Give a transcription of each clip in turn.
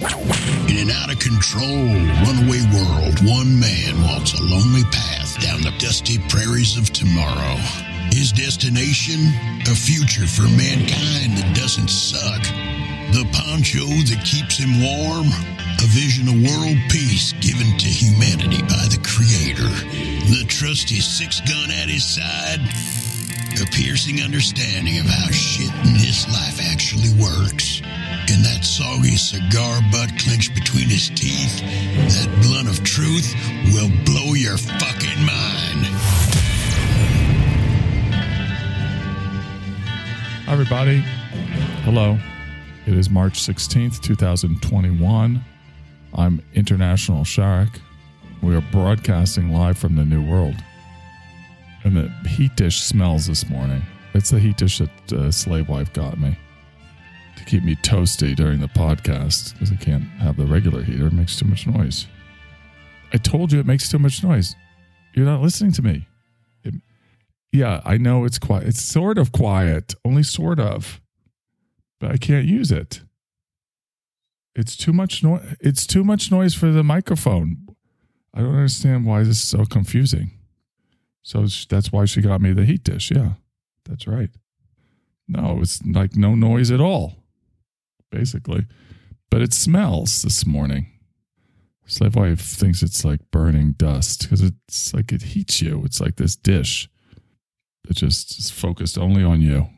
In an out of control, runaway world, one man walks a lonely path down the dusty prairies of tomorrow. His destination? A future for mankind that doesn't suck. The poncho that keeps him warm? A vision of world peace given to humanity by the Creator. The trusty six gun at his side? A piercing understanding of how shit in this life actually works. And that soggy cigar butt clenched between his teeth, that blunt of truth will blow your fucking mind. Hi, everybody. Hello. It is March 16th, 2021. I'm International Shark. We are broadcasting live from the New World. And the heat dish smells this morning. It's the heat dish that uh, Slave Wife got me keep me toasty during the podcast because I can't have the regular heater. It makes too much noise. I told you it makes too much noise. You're not listening to me. It- yeah, I know it's quiet. It's sort of quiet, only sort of, but I can't use it. It's too much noise. It's too much noise for the microphone. I don't understand why this is so confusing. So that's why she got me the heat dish. Yeah, that's right. No, it's like no noise at all, basically. But it smells this morning. Slave wife thinks it's like burning dust because it's like it heats you. It's like this dish that just is focused only on you.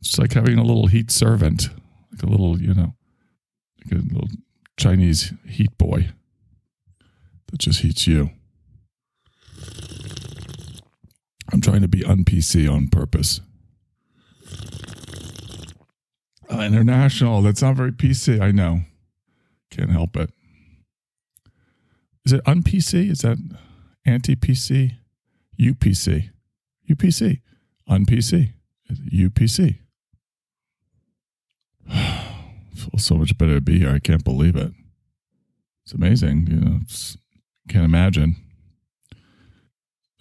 It's like having a little heat servant, like a little, you know, like a little Chinese heat boy that just heats you. I'm trying to be un PC on purpose. Uh, international, that's not very PC, I know. Can't help it. Is it un PC? Is that anti PC? UPC? UPC. Un PC. UPC. Feels so much better to be here. I can't believe it. It's amazing. You know, can't imagine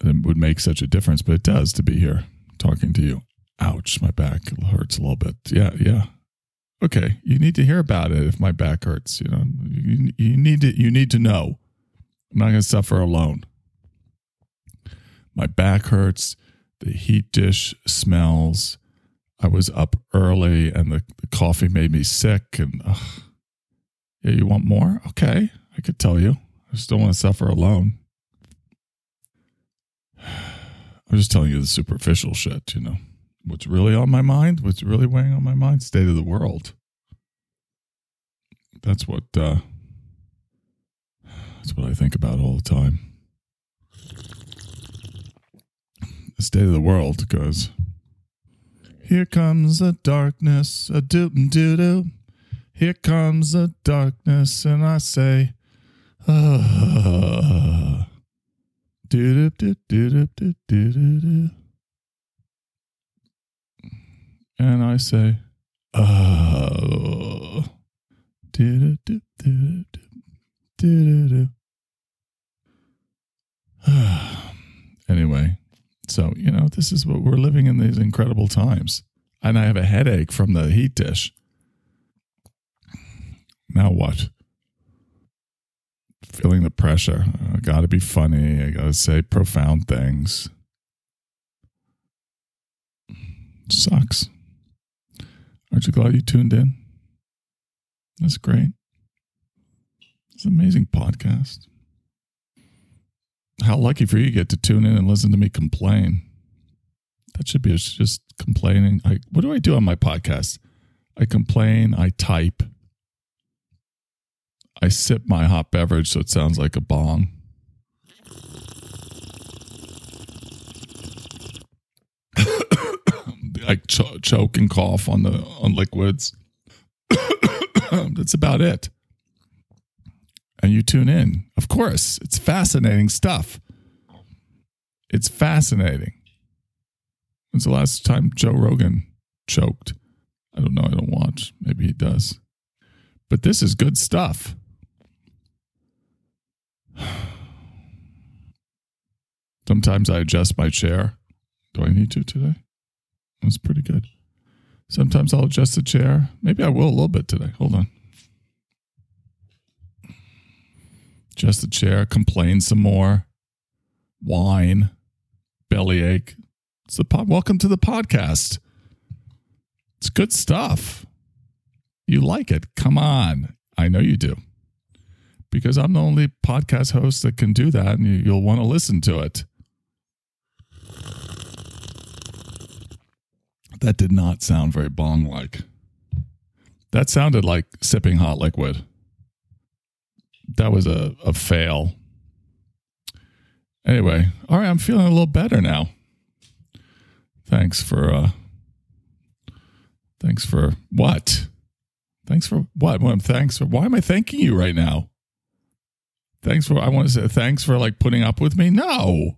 it would make such a difference, but it does to be here talking to you. Ouch, my back hurts a little bit. Yeah, yeah. Okay, you need to hear about it if my back hurts. You know, you, you need to you need to know. I'm not going to suffer alone. My back hurts. The heat dish smells. I was up early and the, the coffee made me sick. And ugh. yeah, you want more? Okay, I could tell you. I just don't want to suffer alone. I'm just telling you the superficial shit, you know. What's really on my mind? What's really weighing on my mind? State of the world. That's what uh that's what I think about all the time. The state of the world goes. Here comes the darkness, a doop doo doo. Here comes the darkness, and I say, ah. Doo doo doo doo doo doo doo. And I say, oh. Anyway, so, you know, this is what we're living in these incredible times. And I have a headache from the heat dish. Now what? Feeling the pressure. I got to be funny. I got to say profound things. Sucks. Aren't you glad you tuned in? That's great. It's an amazing podcast. How lucky for you to get to tune in and listen to me complain. That should be just complaining. I what do I do on my podcast? I complain, I type. I sip my hot beverage so it sounds like a bong. I cho- choke and cough on the on liquids. That's about it. And you tune in. Of course, it's fascinating stuff. It's fascinating. When's the last time Joe Rogan choked? I don't know. I don't watch. Maybe he does. But this is good stuff. Sometimes I adjust my chair. Do I need to today? That's pretty good. Sometimes I'll adjust the chair. Maybe I will a little bit today. Hold on. Adjust the chair, complain some more, whine, bellyache. It's the. Welcome to the podcast. It's good stuff. You like it. Come on. I know you do. Because I'm the only podcast host that can do that, and you, you'll want to listen to it. That did not sound very bong like. That sounded like sipping hot liquid. That was a, a fail. Anyway, all right, I'm feeling a little better now. Thanks for uh thanks for what? Thanks for what? Well, thanks for why am I thanking you right now? Thanks for I want to say thanks for like putting up with me. No.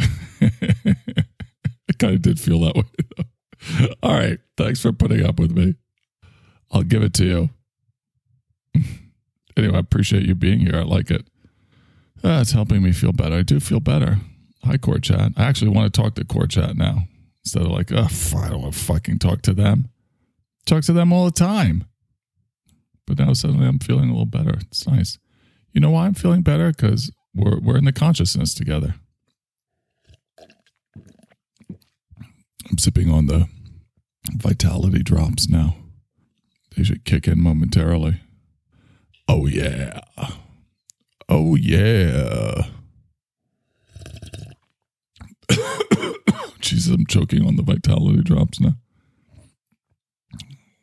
I kind of did feel that way. All right. Thanks for putting up with me. I'll give it to you. anyway, I appreciate you being here. I like it. Uh, it's helping me feel better. I do feel better. Hi, Court Chat. I actually want to talk to Court Chat now instead of like, oh, I don't want to fucking talk to them. Talk to them all the time. But now suddenly I'm feeling a little better. It's nice. You know why I'm feeling better? Because we're we're in the consciousness together. I'm sipping on the vitality drops now. They should kick in momentarily. Oh, yeah. Oh, yeah. Jesus, I'm choking on the vitality drops now.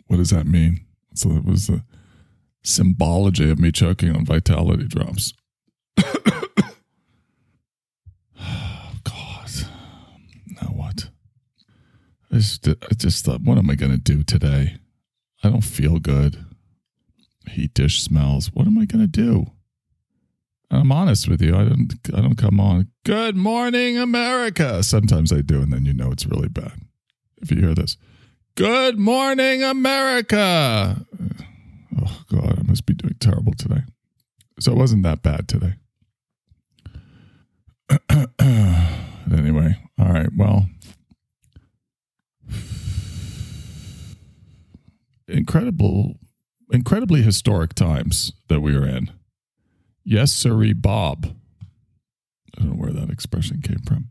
What does that mean? So it was the symbology of me choking on vitality drops. I just, I just thought, what am I going to do today? I don't feel good. Heat dish smells. What am I going to do? I'm honest with you. I don't. I don't come on. Good morning, America. Sometimes I do, and then you know it's really bad if you hear this. Good morning, America. Oh God, I must be doing terrible today. So it wasn't that bad today. anyway, all right. Well, incredible, incredibly historic times that we are in. Yes, sirree, Bob. I don't know where that expression came from.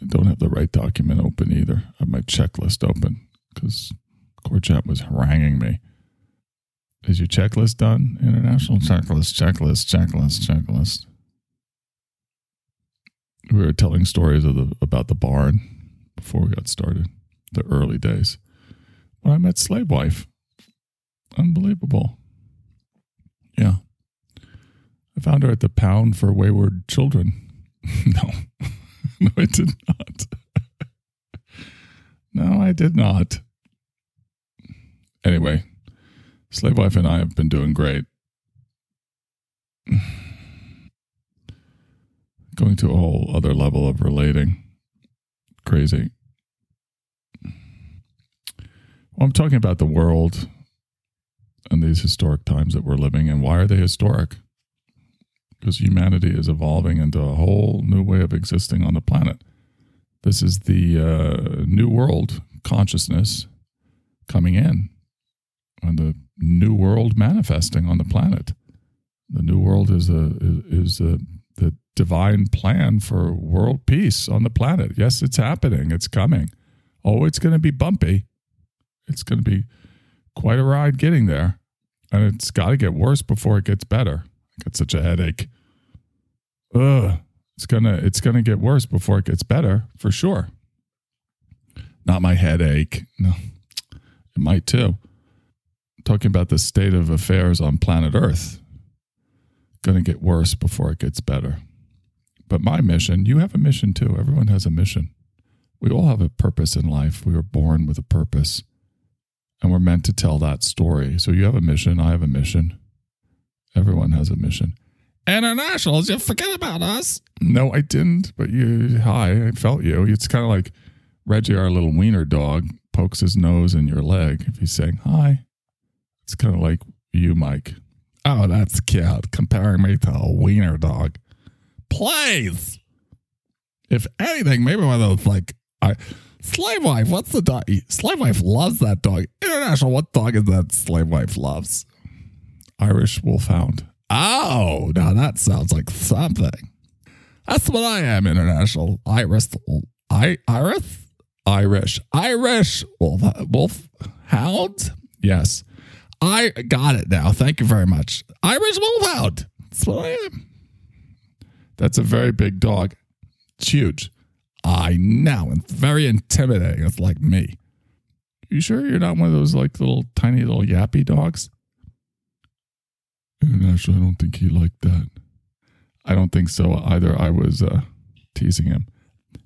I don't have the right document open either. I have my checklist open because Court Chat was haranguing me. Is your checklist done? International checklist, checklist, checklist, checklist. We were telling stories of the about the barn before we got started, the early days. When I met Slave Wife, Unbelievable. Yeah. I found her at the pound for wayward children. no. no, I did not. no, I did not. Anyway, Slave Wife and I have been doing great. Going to a whole other level of relating. Crazy. Well, I'm talking about the world in these historic times that we're living in. Why are they historic? Because humanity is evolving into a whole new way of existing on the planet. This is the uh, new world consciousness coming in, and the new world manifesting on the planet. The new world is a is a the divine plan for world peace on the planet. Yes, it's happening. It's coming. Oh, it's going to be bumpy. It's going to be quite a ride getting there. And it's got to get worse before it gets better. I got such a headache. Ugh. It's gonna it's gonna get worse before it gets better for sure. Not my headache. No, it might too. talking about the state of affairs on planet Earth. Gonna get worse before it gets better. But my mission, you have a mission too. Everyone has a mission. We all have a purpose in life. We were born with a purpose and we're meant to tell that story. So you have a mission, I have a mission. Everyone has a mission. Internationals, you forget about us. No, I didn't, but you, hi, I felt you. It's kind of like Reggie, our little wiener dog, pokes his nose in your leg if he's saying hi. It's kind of like you, Mike. Oh, that's cute. Comparing me to a wiener dog. Please. If anything, maybe one of those like I Slave wife, what's the dog? Slave wife loves that dog. International, what dog is that slave wife loves? Irish Wolfhound. Oh, now that sounds like something. That's what I am, international Iris. I Iris? Irish. Irish wolf, wolf hound? Yes. I got it now. Thank you very much. Irish wolfhound. That's what I am. That's a very big dog. It's huge. I know. It's very intimidating. It's like me. You sure you're not one of those like little tiny little yappy dogs? And actually, I don't think he liked that. I don't think so either. I was uh, teasing him.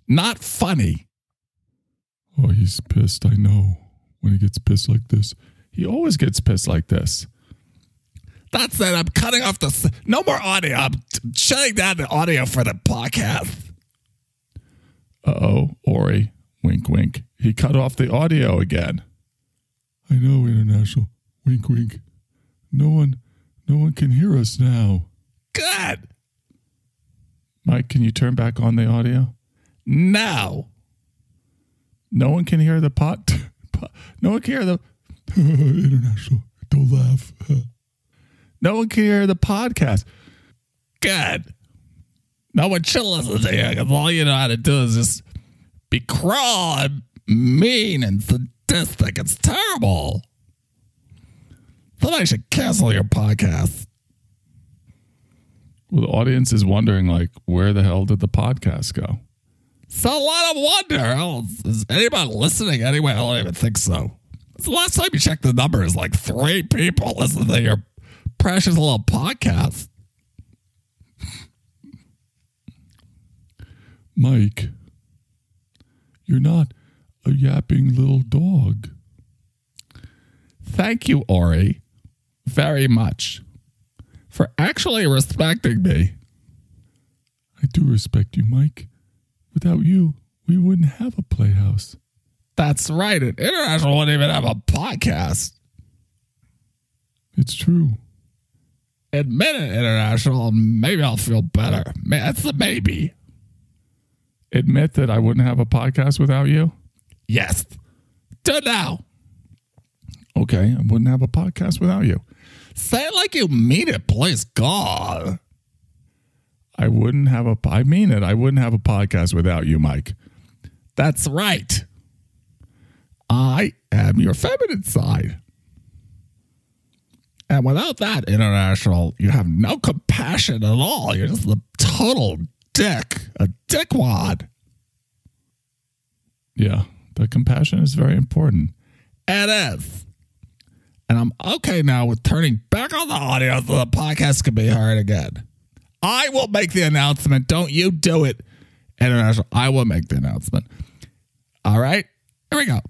Not funny. Oh, he's pissed. I know. When he gets pissed like this, he always gets pissed like this. That's it. I'm cutting off the. No more audio. I'm shutting down the audio for the podcast. Uh oh, Ori. Wink, wink. He cut off the audio again. I know, International. Wink, wink. No one, no one can hear us now. God! Mike, can you turn back on the audio? Now! No one can hear the pot. No one can hear the international. Don't laugh. No one can hear the podcast. Good. No one listen to you because all you know how to do is just be cruel and mean and sadistic. It's terrible. I should cancel your podcast. Well, the audience is wondering, like, where the hell did the podcast go? It's a lot of wonder. Oh, is anybody listening anyway? I don't even think so. the last time you checked the numbers, like three people listen to your precious little podcast. Mike, you're not a yapping little dog. Thank you, Ori, very much for actually respecting me. I do respect you, Mike. Without you, we wouldn't have a playhouse. That's right. An international wouldn't even have a podcast. It's true. Admit it, international. Maybe I'll feel better. That's the maybe. Admit that I wouldn't have a podcast without you? Yes. Do now. Okay, I wouldn't have a podcast without you. Say it like you mean it, please God. I wouldn't have a. I mean it. I wouldn't have a podcast without you, Mike. That's right. I am your feminine side. And without that, international, you have no compassion at all. You're just a total dick, a dickwad. Yeah, the compassion is very important. It is. And I'm okay now with turning back on the audio so the podcast can be heard again. I will make the announcement. Don't you do it, International. I will make the announcement. All right. Here we go.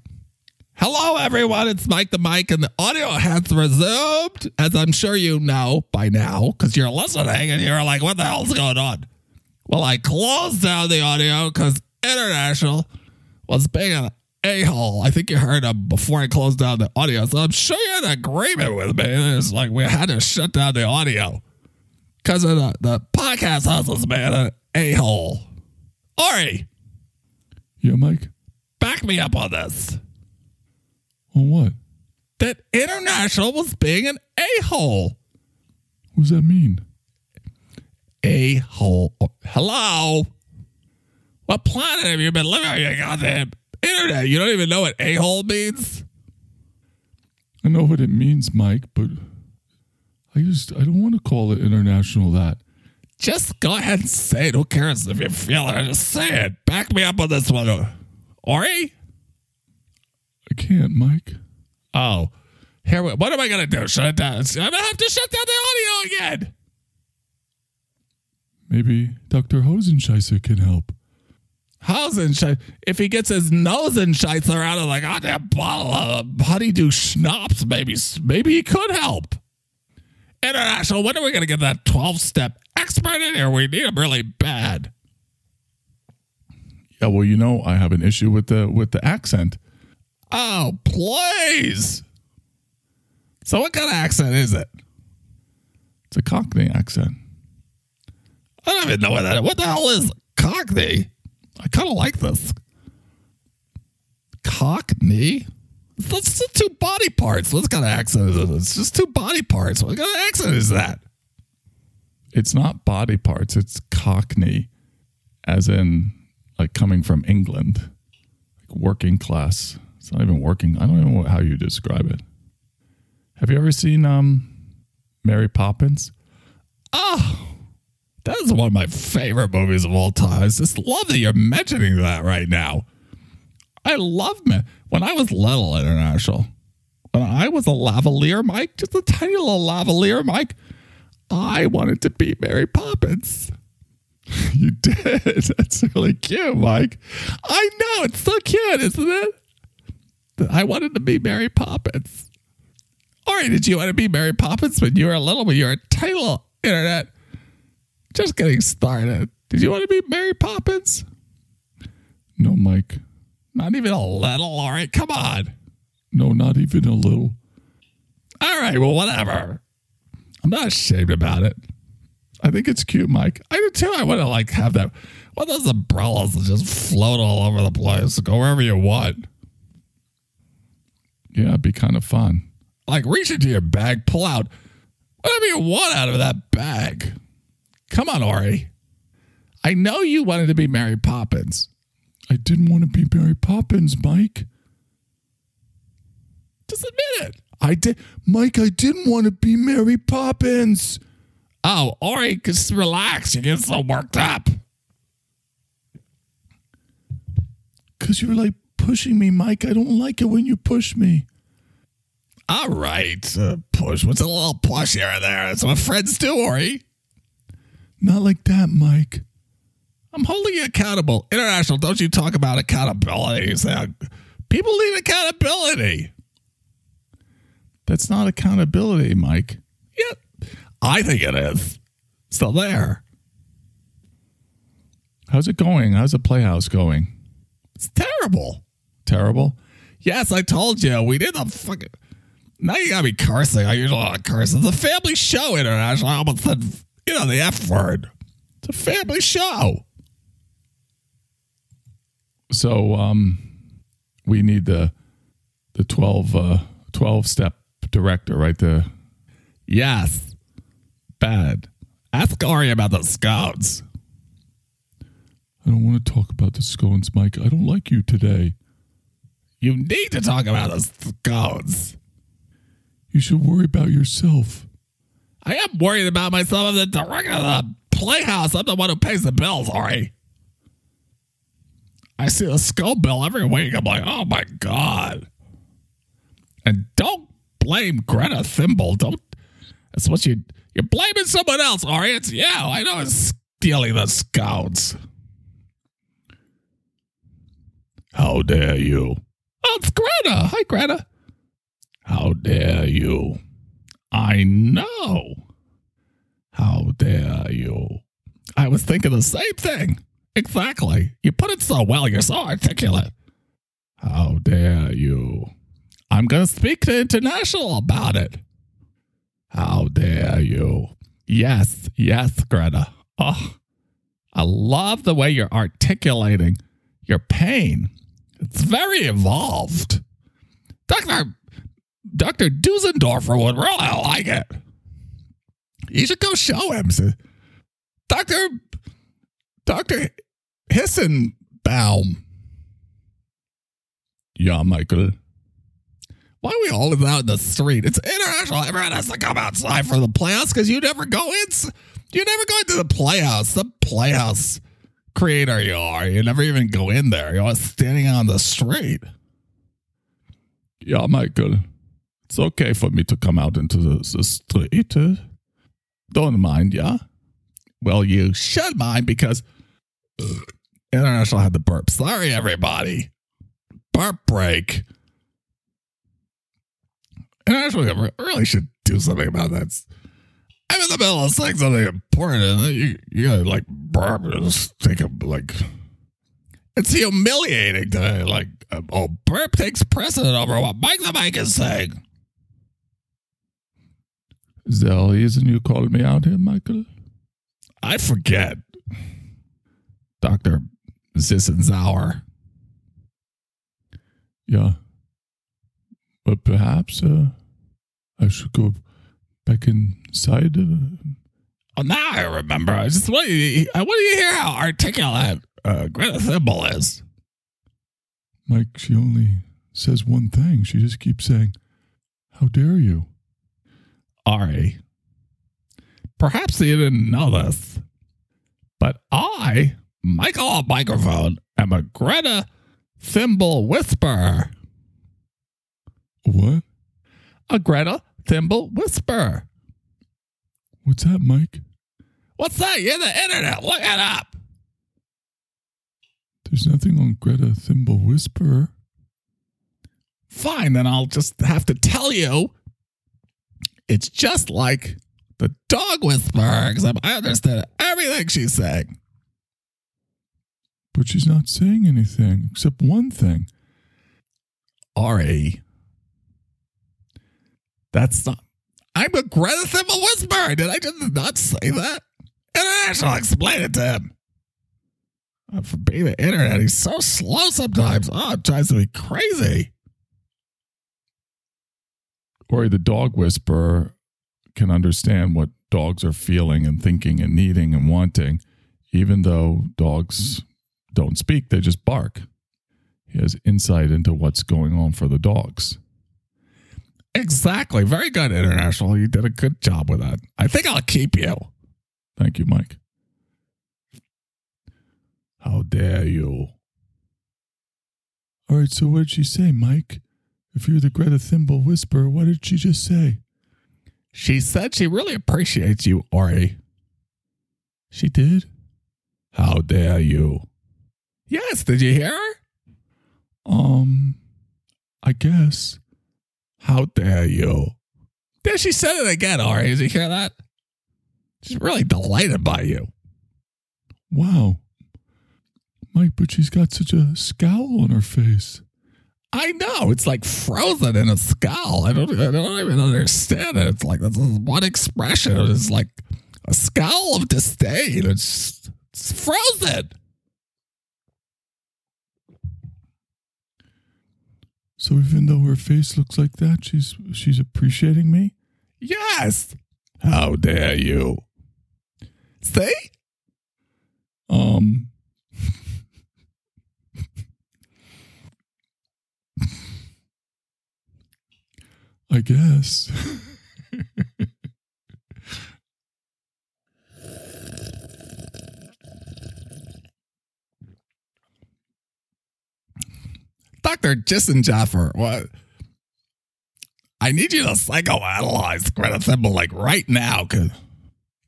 Hello, everyone. It's Mike the Mike, and the audio has resumed, as I'm sure you know by now, because you're listening and you're like, what the hell's going on? Well, I closed down the audio because International was being an a hole. I think you heard him before I closed down the audio. So I'm sure you're in agreement with me. It's like we had to shut down the audio because of the, the podcast hustles, man, an a hole. Ori. Yeah, Mike? Back me up on this. On what? That International was being an a hole. What does that mean? A hole. Hello? What planet have you been living on, you goddamn internet? You don't even know what a hole means? I know what it means, Mike, but I just I don't want to call it international that. Just go ahead and say it. Who cares if you feel it? Just say it. Back me up on this one. Ori? I can't, Mike. Oh. Here, what am I going to do? Shut it down. I'm going to have to shut down the audio again. Maybe Dr. Hosenscheißer can help. Hosenscheißer? If he gets his nose and Scheißer out ah, of like, goddamn bottle of honeydew schnapps, maybe, maybe he could help. International, when are we going to get that 12 step expert in here? We need him really bad. Yeah, well, you know, I have an issue with the with the accent. Oh, please. So what kind of accent is it? It's a Cockney accent. I don't even know what that is. What the hell is Cockney? I kind of like this. Cockney? That's just two body parts. What kind of accent is it? It's just two body parts. What kind of accent is that? It's not body parts, it's cockney, as in like coming from England, like working class. It's not even working. I don't even know how you describe it. Have you ever seen um Mary Poppins? Oh, that is one of my favorite movies of all time. I just love that you're mentioning that right now. I love me when I was little international. When I was a lavalier, Mike, just a tiny little lavalier, Mike. I wanted to be Mary Poppins. you did. That's really cute, Mike. I know it's so cute, isn't it? I wanted to be Mary Poppins. Right, did you want to be Mary Poppins when you were little? When you were a tiny little internet, just getting started. Did you want to be Mary Poppins? No, Mike. Not even a little. All right, come on. No, not even a little. All right, well, whatever. I'm not ashamed about it. I think it's cute, Mike. I do too. I want to like have that. One of those umbrellas that just float all over the place. Go wherever you want. Yeah, it'd be kind of fun. Like reach into your bag, pull out whatever you want out of that bag. Come on, Ori. I know you wanted to be Mary Poppins. I didn't want to be Mary Poppins, Mike. Just admit it. I did, Mike. I didn't want to be Mary Poppins. Oh, Ori, just relax. You get so worked up. Cause you're like pushing me, Mike. I don't like it when you push me. All right, uh, push. What's a little push here and there? That's what friends do, Ori. Not like that, Mike. I'm holding you accountable. International, don't you talk about accountability. People need accountability. That's not accountability, Mike. Yeah, I think it is. Still there. How's it going? How's the playhouse going? It's terrible. Terrible? Yes, I told you. We did the fucking. Now you gotta be cursing. I usually don't curse. It's a family show, International. I almost said, you know, the F word. It's a family show. So um, we need the the 12, uh, 12 step director, right? The yes, bad. Ask Ari about the scouts. I don't want to talk about the scones, Mike. I don't like you today. You need to talk about the scones. You should worry about yourself. I am worried about myself. I'm the director of the playhouse. I'm the one who pays the bills, Ari. I see the skull bill every week. I'm like, oh my God. And don't blame Greta Thimble. Don't. That's what you. You're blaming someone else, Ari. It's yeah. I know it's stealing the scouts. How dare you? Oh, it's Greta. Hi, Greta. How dare you? I know. How dare you? I was thinking the same thing. Exactly. You put it so well. You're so articulate. How dare you? I'm going to speak to International about it. How dare you? Yes, yes, Greta. Oh, I love the way you're articulating your pain. It's very evolved. Dr. Dr. Dusendorfer would really like it. You should go show him. Dr. Dr. Hissenbaum. Yeah, Michael. Why are we all out in the street? It's international. Everyone has to come outside for the playhouse because you never go in. You never go into the playhouse. The playhouse creator you are. You never even go in there. You're standing on the street. Yeah, Michael. It's okay for me to come out into the, the street. Eh? Don't mind, yeah? Well, you should mind because uh, International had the burp. Sorry, everybody. Burp break. International really should do something about that. I'm in the middle of saying something important, and you, you gotta like burp and just take a like. It's humiliating to like. Uh, oh, burp takes precedent over what Mike the Mike is saying. Is that the reason you called me out here, Michael? I forget. Dr. Zissenzauer. Yeah. But perhaps uh, I should go back inside. Uh, Oh, now I remember. I just want you, I want you to hear how articulate uh, Greta Thimble is. Mike, she only says one thing. She just keeps saying, How dare you? Ari, perhaps you didn't know this, but I, Michael on microphone, am a Greta Thimble whisperer. What? A Greta Thimble whisperer. What's that, Mike? What's that? You're the internet. Look it up. There's nothing on Greta Thimble Whisperer. Fine, then I'll just have to tell you. It's just like the dog whisperer, except I understand everything she's saying. But she's not saying anything except one thing. Ari. That's not. I'm a Greta whisperer. Did I just not say that? International, explain it to him. Uh, for being the internet, he's so slow sometimes. Oh, it drives me crazy. Or the dog whisperer can understand what dogs are feeling and thinking and needing and wanting, even though dogs don't speak, they just bark. He has insight into what's going on for the dogs. Exactly. Very good, International. You did a good job with that. I think I'll keep you. Thank you, Mike. How dare you? All right, so what did she say, Mike? If you're the Greta Thimble whisperer, what did she just say? She said she really appreciates you, Ori. She did? How dare you? Yes, did you hear her? Um, I guess. How dare you? There she said it again, Ari. Did you hear that? She's really delighted by you. Wow. Mike, but she's got such a scowl on her face. I know. It's like frozen in a scowl. I don't I don't even understand it. It's like that's one expression. It's like a scowl of disdain. It's, it's frozen. So even though her face looks like that, she's she's appreciating me? Yes. How dare you? See? Um I guess. Dr. Jissen Jaffer, what? I need you to psychoanalyze Greta Thimble like right now. Can,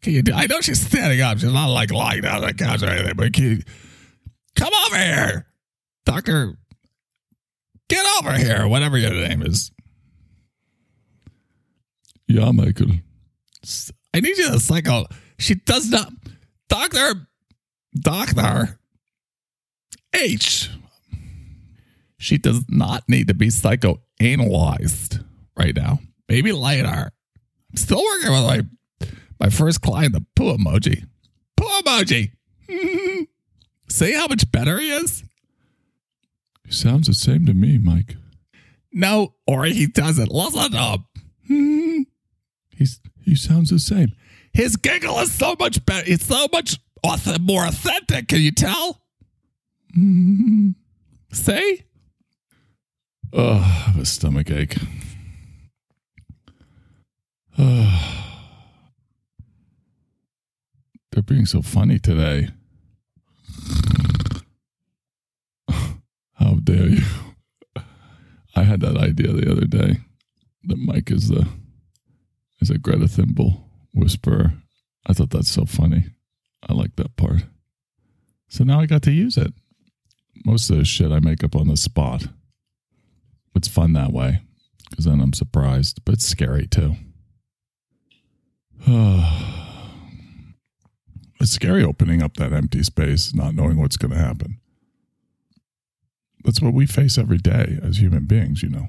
can you do? I know she's standing up. She's not like lying down on the couch or anything, but can you come over here? Doctor, get over here, whatever your name is. Yeah, Michael. I need you to psycho. She does not. Doctor, Doctor H. She does not need to be psychoanalyzed right now. Maybe later. I'm still working with my my first client, the poo emoji. Poo emoji. See how much better he is? He sounds the same to me, Mike. No, or he doesn't. Listen up. He's he sounds the same. His giggle is so much better. It's so much more authentic. Can you tell? Mm-hmm. Say. Oh, I have a stomach ache. Oh. They're being so funny today. How dare you? I had that idea the other day that Mike is the is a Greta Thimble whisperer. I thought that's so funny. I like that part. So now I got to use it. Most of the shit I make up on the spot. It's fun that way because then I'm surprised, but it's scary too. it's scary opening up that empty space, not knowing what's going to happen. That's what we face every day as human beings, you know.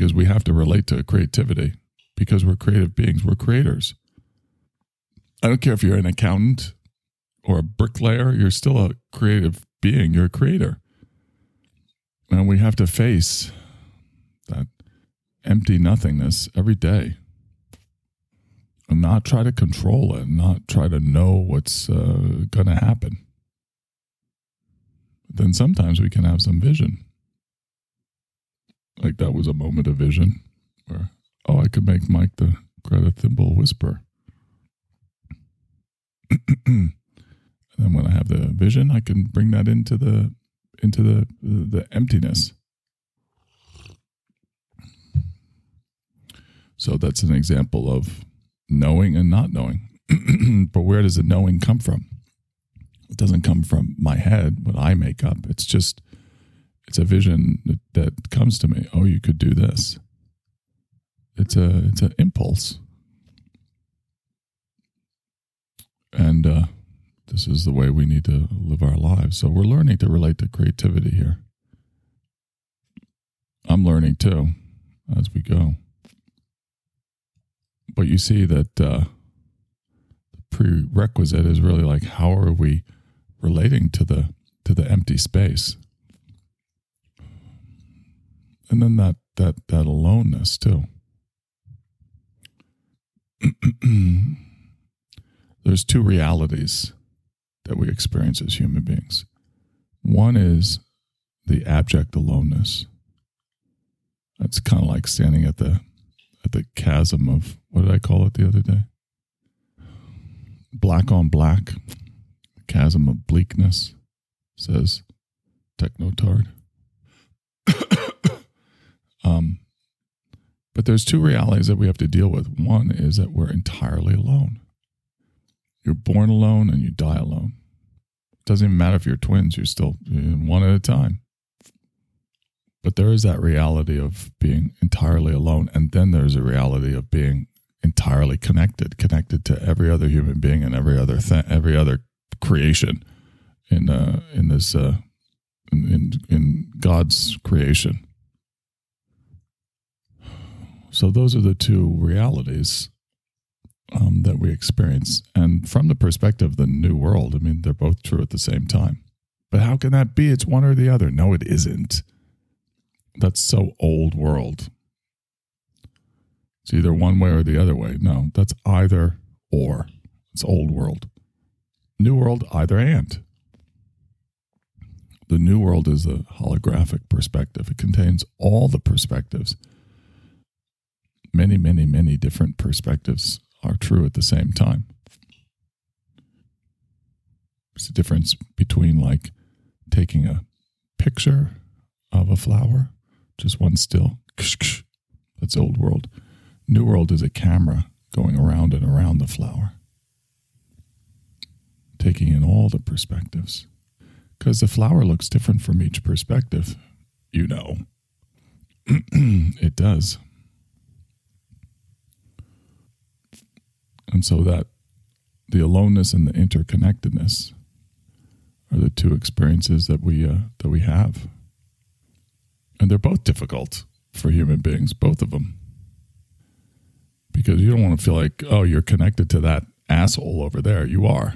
Because we have to relate to creativity because we're creative beings, we're creators. I don't care if you're an accountant or a bricklayer, you're still a creative being, you're a creator. And we have to face that empty nothingness every day. and not try to control it, not try to know what's uh, going to happen. Then sometimes we can have some vision. Like that was a moment of vision where, oh, I could make Mike the Greta Thimble whisper. and then when I have the vision, I can bring that into the into the the emptiness. So that's an example of knowing and not knowing. but where does the knowing come from? It doesn't come from my head, what I make up. It's just, it's a vision that, comes to me. Oh, you could do this. It's a, it's an impulse. And uh, this is the way we need to live our lives. So we're learning to relate to creativity here. I'm learning too as we go. But you see that uh, the prerequisite is really like how are we relating to the to the empty space, and then that that that aloneness too. There's two realities that we experience as human beings. One is the abject aloneness. That's kind of like standing at the at the chasm of what did I call it the other day? Black on black, chasm of bleakness, says Technotard. um, but there's two realities that we have to deal with. One is that we're entirely alone. You're born alone and you die alone. It doesn't even matter if you're twins, you're still one at a time. But there is that reality of being entirely alone. And then there's a reality of being entirely connected, connected to every other human being and every other thing, every other creation in uh, in this uh, in, in God's creation. So those are the two realities um, that we experience, and from the perspective of the new world, I mean, they're both true at the same time. But how can that be? It's one or the other. No, it isn't. That's so old world. It's either one way or the other way. No, that's either or. It's old world. New world, either and. The new world is a holographic perspective. It contains all the perspectives. Many, many, many different perspectives are true at the same time. It's a difference between like taking a picture of a flower just one still. That's old world. New world is a camera going around and around the flower, taking in all the perspectives. Because the flower looks different from each perspective, you know. it does. And so that the aloneness and the interconnectedness are the two experiences that we uh, that we have and they're both difficult for human beings, both of them. Because you don't want to feel like, oh, you're connected to that asshole over there. You are.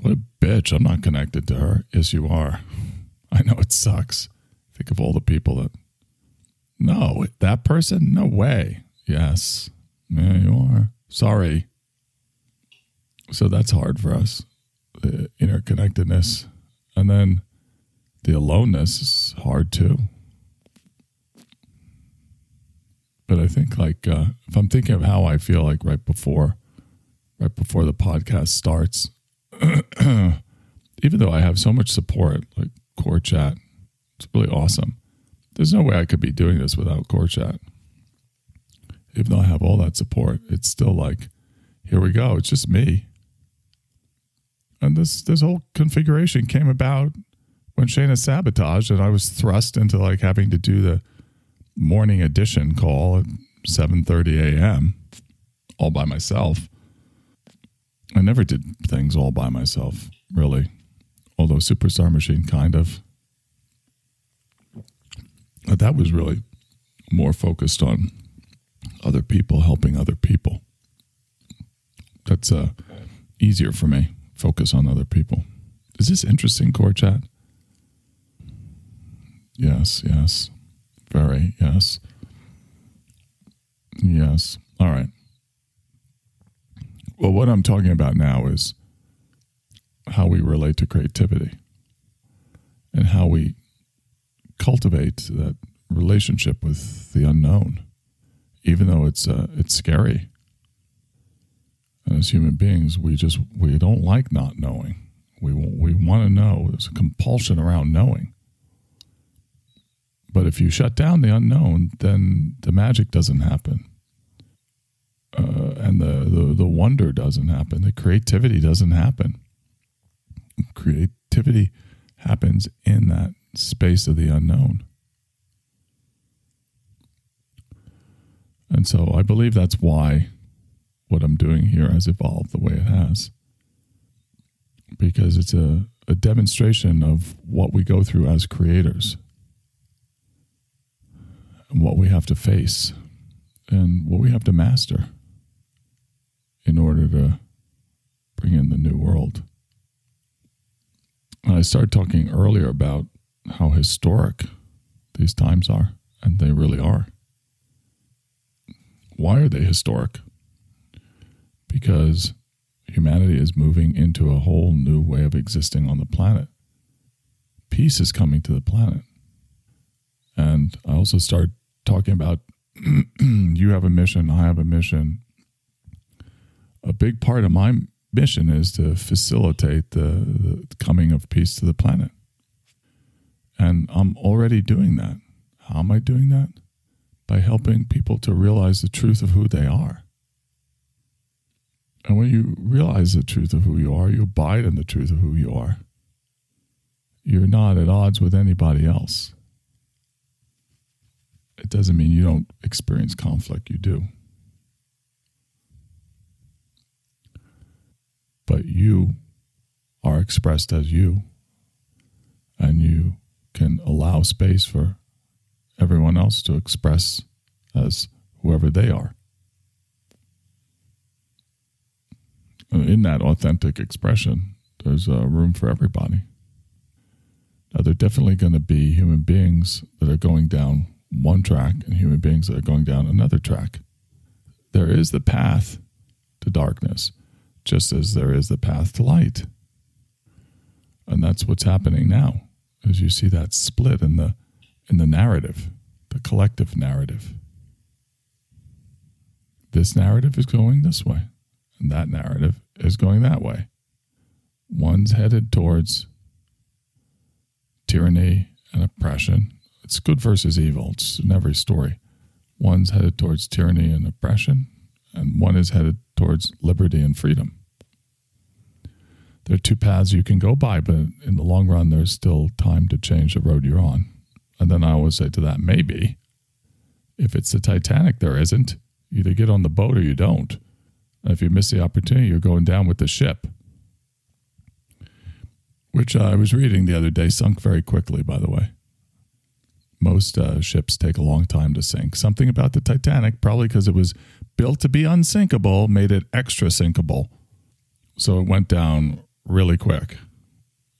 What a bitch. I'm not connected to her. Yes, you are. I know it sucks. Think of all the people that. No, that person? No way. Yes. Yeah, you are. Sorry. So that's hard for us, the interconnectedness. And then the aloneness is hard too. But I think like uh, if I'm thinking of how I feel like right before, right before the podcast starts, even though I have so much support, like Core Chat, it's really awesome. There's no way I could be doing this without Core Chat. Even though I have all that support, it's still like, here we go. It's just me. And this this whole configuration came about when Shayna sabotaged and I was thrust into like having to do the morning edition call at 7:30 a.m. all by myself. I never did things all by myself, really. Although Superstar Machine kind of. But that was really more focused on other people helping other people. That's uh, easier for me. Focus on other people. Is this interesting, Core Chat? Yes, yes. Very, yes. Yes. All right. Well, what I'm talking about now is how we relate to creativity and how we cultivate that relationship with the unknown, even though it's uh, it's scary. And as human beings, we just we don't like not knowing. We we want to know. There's a compulsion around knowing. But if you shut down the unknown, then the magic doesn't happen. Uh, and the, the, the wonder doesn't happen. The creativity doesn't happen. Creativity happens in that space of the unknown. And so I believe that's why what I'm doing here has evolved the way it has. Because it's a, a demonstration of what we go through as creators and what we have to face and what we have to master in order to bring in the new world. And I started talking earlier about how historic these times are, and they really are. Why are they historic? Because humanity is moving into a whole new way of existing on the planet. Peace is coming to the planet. And I also start talking about you have a mission, I have a mission. A big part of my mission is to facilitate the, the coming of peace to the planet. And I'm already doing that. How am I doing that? By helping people to realize the truth of who they are. And when you realize the truth of who you are, you abide in the truth of who you are. You're not at odds with anybody else. It doesn't mean you don't experience conflict, you do. But you are expressed as you, and you can allow space for everyone else to express as whoever they are. Uh, in that authentic expression, there's a room for everybody. Now, there are definitely going to be human beings that are going down one track and human beings that are going down another track. There is the path to darkness, just as there is the path to light. And that's what's happening now, as you see that split in the in the narrative, the collective narrative. This narrative is going this way, and that narrative is going that way. One's headed towards tyranny and oppression, it's good versus evil. It's in every story. One's headed towards tyranny and oppression, and one is headed towards liberty and freedom. There are two paths you can go by, but in the long run, there's still time to change the road you're on. And then I always say to that, maybe. If it's the Titanic, there isn't. You either get on the boat or you don't. And if you miss the opportunity, you're going down with the ship. Which I was reading the other day, sunk very quickly, by the way most uh, ships take a long time to sink. Something about the Titanic, probably because it was built to be unsinkable, made it extra sinkable. So it went down really quick.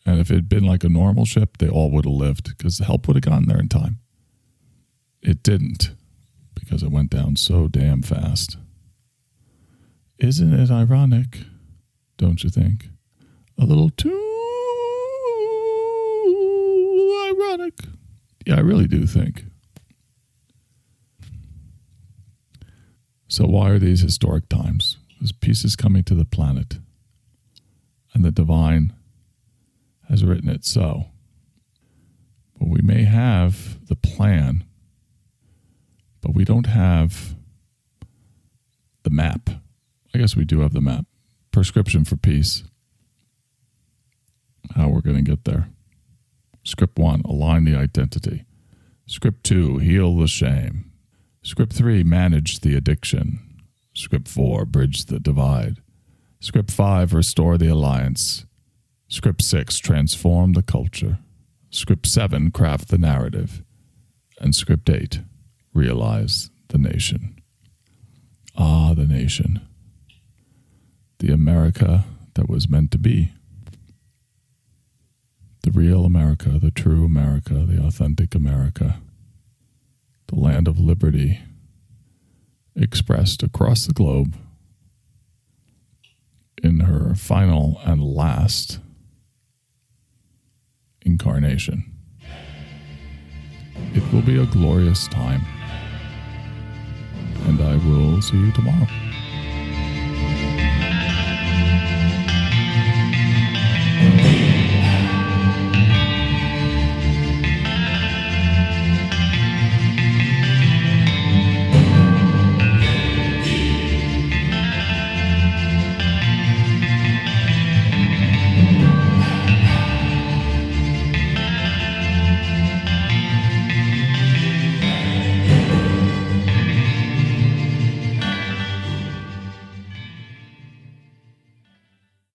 And if it had been like a normal ship, they all would have lived because the help would have gotten there in time. It didn't because it went down so damn fast. Isn't it ironic? Don't you think? A little too ironic. Yeah, I really do think. So, why are these historic times? Peace is coming to the planet, and the divine has written it so. But we may have the plan, but we don't have the map. I guess we do have the map. Prescription for peace. How we're going to get there. Script one, align the identity. Script two, heal the shame. Script three, manage the addiction. Script four, bridge the divide. Script five, restore the alliance. Script six, transform the culture. Script seven, craft the narrative. And script eight, realize the nation. Ah, the nation. The America that was meant to be the real America, the true America, the authentic America, the land of liberty expressed across the globe in her final and last incarnation. It will be a glorious time. And I will see you tomorrow.